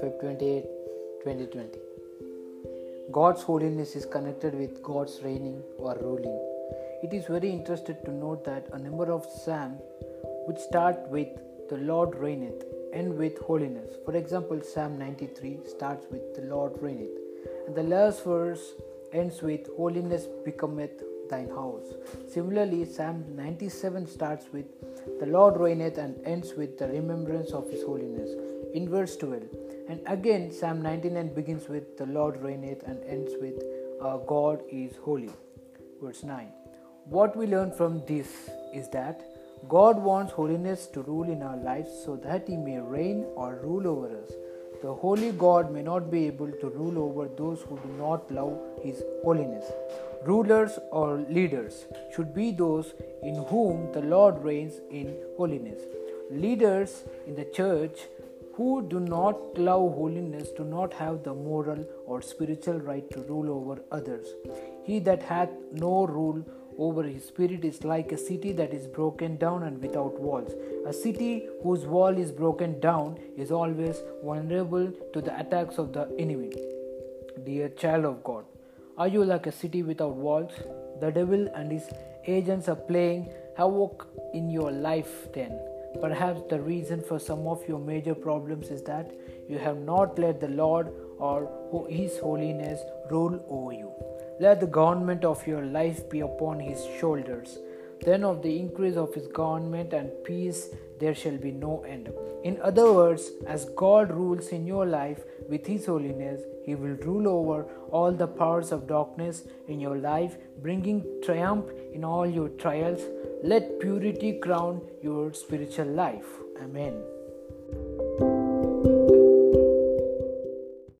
28 2020. God's holiness is connected with God's reigning or ruling. It is very interesting to note that a number of psalms which start with the Lord reigneth end with holiness. For example, Psalm 93 starts with the Lord reigneth, and the last verse ends with holiness becometh thine house. Similarly, Psalm 97 starts with the Lord reigneth and ends with the remembrance of his holiness in verse 12. And again, Psalm 99 begins with the Lord reigneth and ends with uh, God is holy. Verse 9. What we learn from this is that God wants holiness to rule in our lives so that He may reign or rule over us. The holy God may not be able to rule over those who do not love His holiness. Rulers or leaders should be those in whom the Lord reigns in holiness. Leaders in the church who do not love holiness do not have the moral or spiritual right to rule over others. He that hath no rule over his spirit is like a city that is broken down and without walls. A city whose wall is broken down is always vulnerable to the attacks of the enemy. Dear child of God, are you like a city without walls? The devil and his agents are playing havoc in your life then. Perhaps the reason for some of your major problems is that you have not let the Lord or His holiness rule over you. Let the government of your life be upon His shoulders. Then of the increase of His government and peace there shall be no end. In other words, as God rules in your life with His holiness, He will rule over all the powers of darkness in your life, bringing triumph in all your trials let purity crown your spiritual life. Amen.